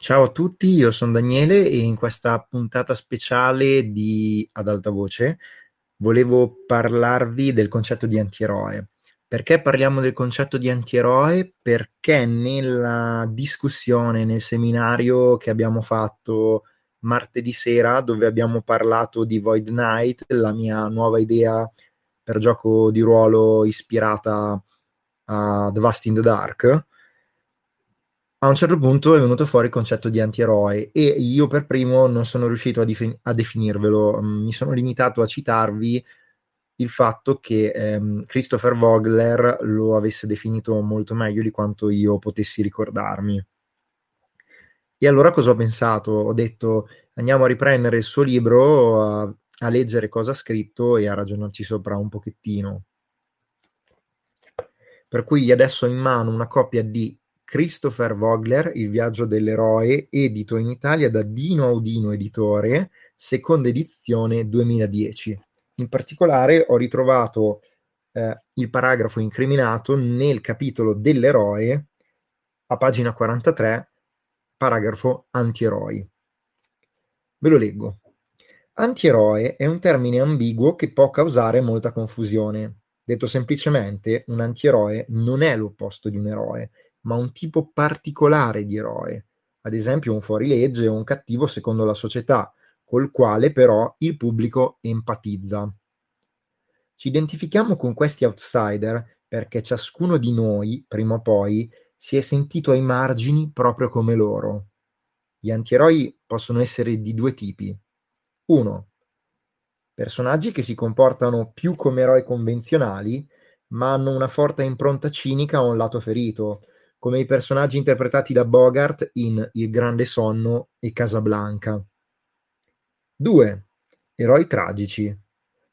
Ciao a tutti, io sono Daniele e in questa puntata speciale di Ad alta voce volevo parlarvi del concetto di antieroe. Perché parliamo del concetto di antieroe? Perché nella discussione, nel seminario che abbiamo fatto martedì sera, dove abbiamo parlato di Void Knight, la mia nuova idea per gioco di ruolo ispirata a The Vast in the Dark, a un certo punto è venuto fuori il concetto di antieroe e io per primo non sono riuscito a, dif- a definirvelo, mm, mi sono limitato a citarvi il fatto che ehm, Christopher Vogler lo avesse definito molto meglio di quanto io potessi ricordarmi. E allora cosa ho pensato? Ho detto andiamo a riprendere il suo libro, a, a leggere cosa ha scritto e a ragionarci sopra un pochettino. Per cui adesso ho in mano una copia di Christopher Vogler, Il viaggio dell'eroe, edito in Italia da Dino Audino Editore, seconda edizione 2010. In particolare ho ritrovato eh, il paragrafo incriminato nel capitolo dell'eroe, a pagina 43, paragrafo antieroi. Ve lo leggo. Antieroe è un termine ambiguo che può causare molta confusione. Detto semplicemente, un antieroe non è l'opposto di un eroe, ma un tipo particolare di eroe, ad esempio un fuorilegge o un cattivo secondo la società, col quale però il pubblico empatizza. Ci identifichiamo con questi outsider perché ciascuno di noi, prima o poi, si è sentito ai margini proprio come loro. Gli antieroi possono essere di due tipi. Uno, personaggi che si comportano più come eroi convenzionali, ma hanno una forte impronta cinica o un lato ferito, come i personaggi interpretati da Bogart in Il grande sonno e Casablanca. 2. Eroi tragici.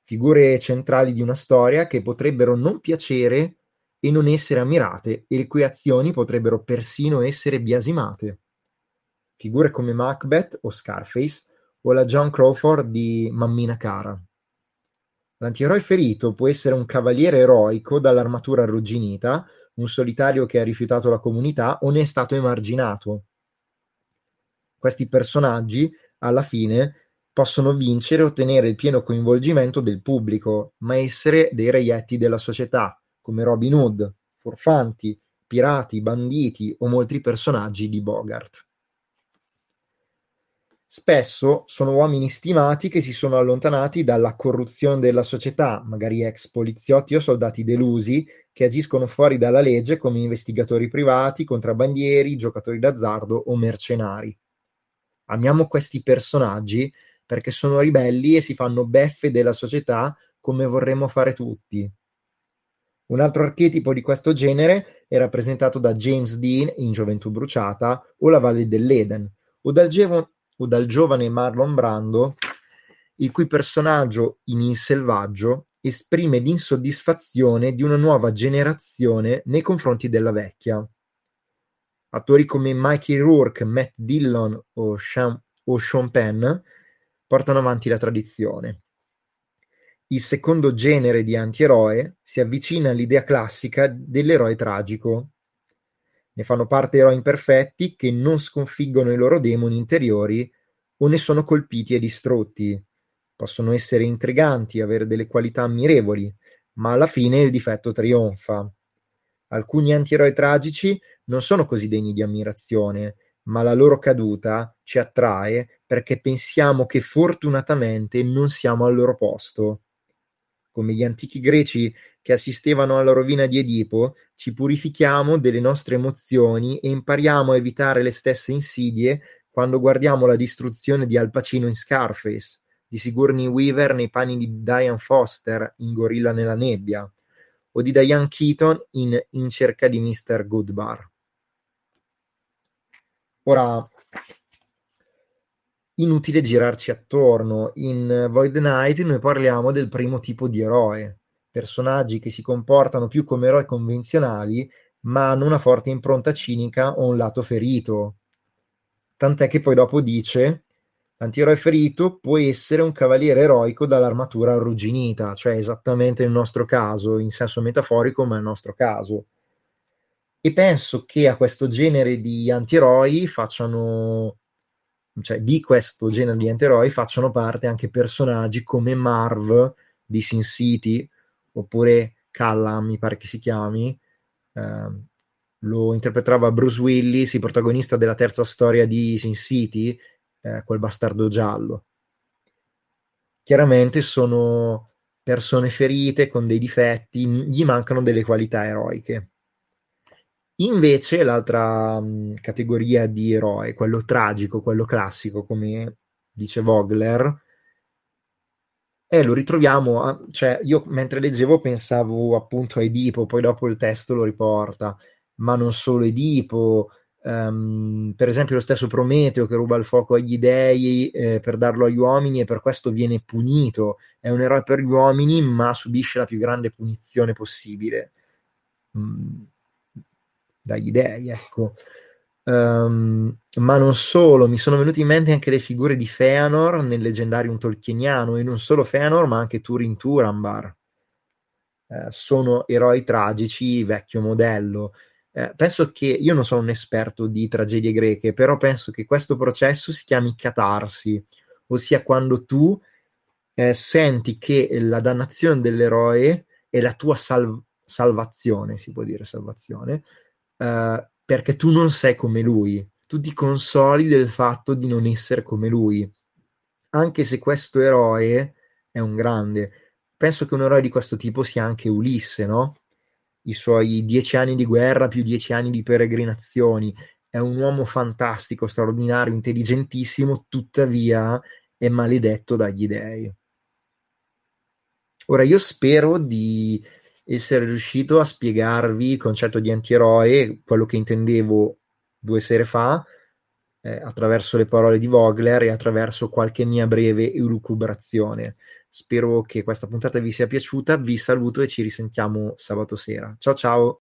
Figure centrali di una storia che potrebbero non piacere e non essere ammirate e le cui azioni potrebbero persino essere biasimate. Figure come Macbeth o Scarface o la John Crawford di Mammina Cara. L'antieroe ferito può essere un cavaliere eroico dall'armatura arrugginita un solitario che ha rifiutato la comunità o ne è stato emarginato. Questi personaggi, alla fine, possono vincere e ottenere il pieno coinvolgimento del pubblico, ma essere dei reietti della società, come Robin Hood, furfanti, pirati, banditi o molti personaggi di Bogart. Spesso sono uomini stimati che si sono allontanati dalla corruzione della società, magari ex poliziotti o soldati delusi, che agiscono fuori dalla legge come investigatori privati, contrabbandieri, giocatori d'azzardo o mercenari. Amiamo questi personaggi perché sono ribelli e si fanno beffe della società come vorremmo fare tutti. Un altro archetipo di questo genere è rappresentato da James Dean in Gioventù bruciata o La Valle dell'Eden, o dal, gevo- o dal giovane Marlon Brando, il cui personaggio in Il selvaggio esprime l'insoddisfazione di una nuova generazione nei confronti della vecchia. Attori come Mikey Rourke, Matt Dillon o Sean, o Sean Penn portano avanti la tradizione. Il secondo genere di antieroe si avvicina all'idea classica dell'eroe tragico, ne fanno parte eroi imperfetti che non sconfiggono i loro demoni interiori o ne sono colpiti e distrutti. Possono essere intriganti, avere delle qualità ammirevoli, ma alla fine il difetto trionfa. Alcuni antieroi tragici non sono così degni di ammirazione, ma la loro caduta ci attrae perché pensiamo che fortunatamente non siamo al loro posto. Come gli antichi greci che assistevano alla rovina di Edipo, ci purifichiamo delle nostre emozioni e impariamo a evitare le stesse insidie quando guardiamo la distruzione di Al Pacino in Scarface, di Sigourney Weaver nei panni di Diane Foster in Gorilla nella nebbia, o di Diane Keaton in In cerca di Mr. Goodbar. Ora, inutile girarci attorno. In Void Knight noi parliamo del primo tipo di eroe, personaggi che si comportano più come eroi convenzionali, ma hanno una forte impronta cinica o un lato ferito. Tant'è che poi dopo dice: L'antieroe ferito può essere un cavaliere eroico dall'armatura arrugginita, cioè esattamente il nostro caso, in senso metaforico, ma il nostro caso. e penso che a questo genere di antieroi facciano cioè di questo genere di antieroi facciano parte anche personaggi come Marv di Sin City oppure Callan mi pare che si chiami eh, lo interpretava Bruce Willis il protagonista della terza storia di Sin City eh, quel bastardo giallo. Chiaramente sono persone ferite con dei difetti gli mancano delle qualità eroiche. Invece l'altra mh, categoria di eroe, quello tragico, quello classico, come dice Vogler, e lo ritroviamo, a, cioè io mentre leggevo pensavo appunto a Edipo, poi dopo il testo lo riporta, ma non solo Edipo, um, per esempio lo stesso Prometeo che ruba il fuoco agli dei eh, per darlo agli uomini e per questo viene punito, è un eroe per gli uomini ma subisce la più grande punizione possibile. Mm dagli dei, ecco. Um, ma non solo, mi sono venute in mente anche le figure di Feanor nel leggendarium tolkieniano e non solo Feanor ma anche Turin Turambar. Eh, sono eroi tragici, vecchio modello. Eh, penso che io non sono un esperto di tragedie greche, però penso che questo processo si chiami catarsi, ossia quando tu eh, senti che la dannazione dell'eroe è la tua sal- salvazione, si può dire salvazione, uh, perché tu non sei come lui, tu ti consoli del fatto di non essere come lui, anche se questo eroe è un grande. Penso che un eroe di questo tipo sia anche Ulisse, no? I suoi dieci anni di guerra più dieci anni di peregrinazioni. È un uomo fantastico, straordinario, intelligentissimo, tuttavia è maledetto dagli dei. Ora io spero di essere riuscito a spiegarvi il concetto di antieroe, quello che intendevo due sere fa, eh, attraverso le parole di Vogler e attraverso qualche mia breve elucubrazione. Spero che questa puntata vi sia piaciuta, vi saluto e ci risentiamo sabato sera. Ciao ciao!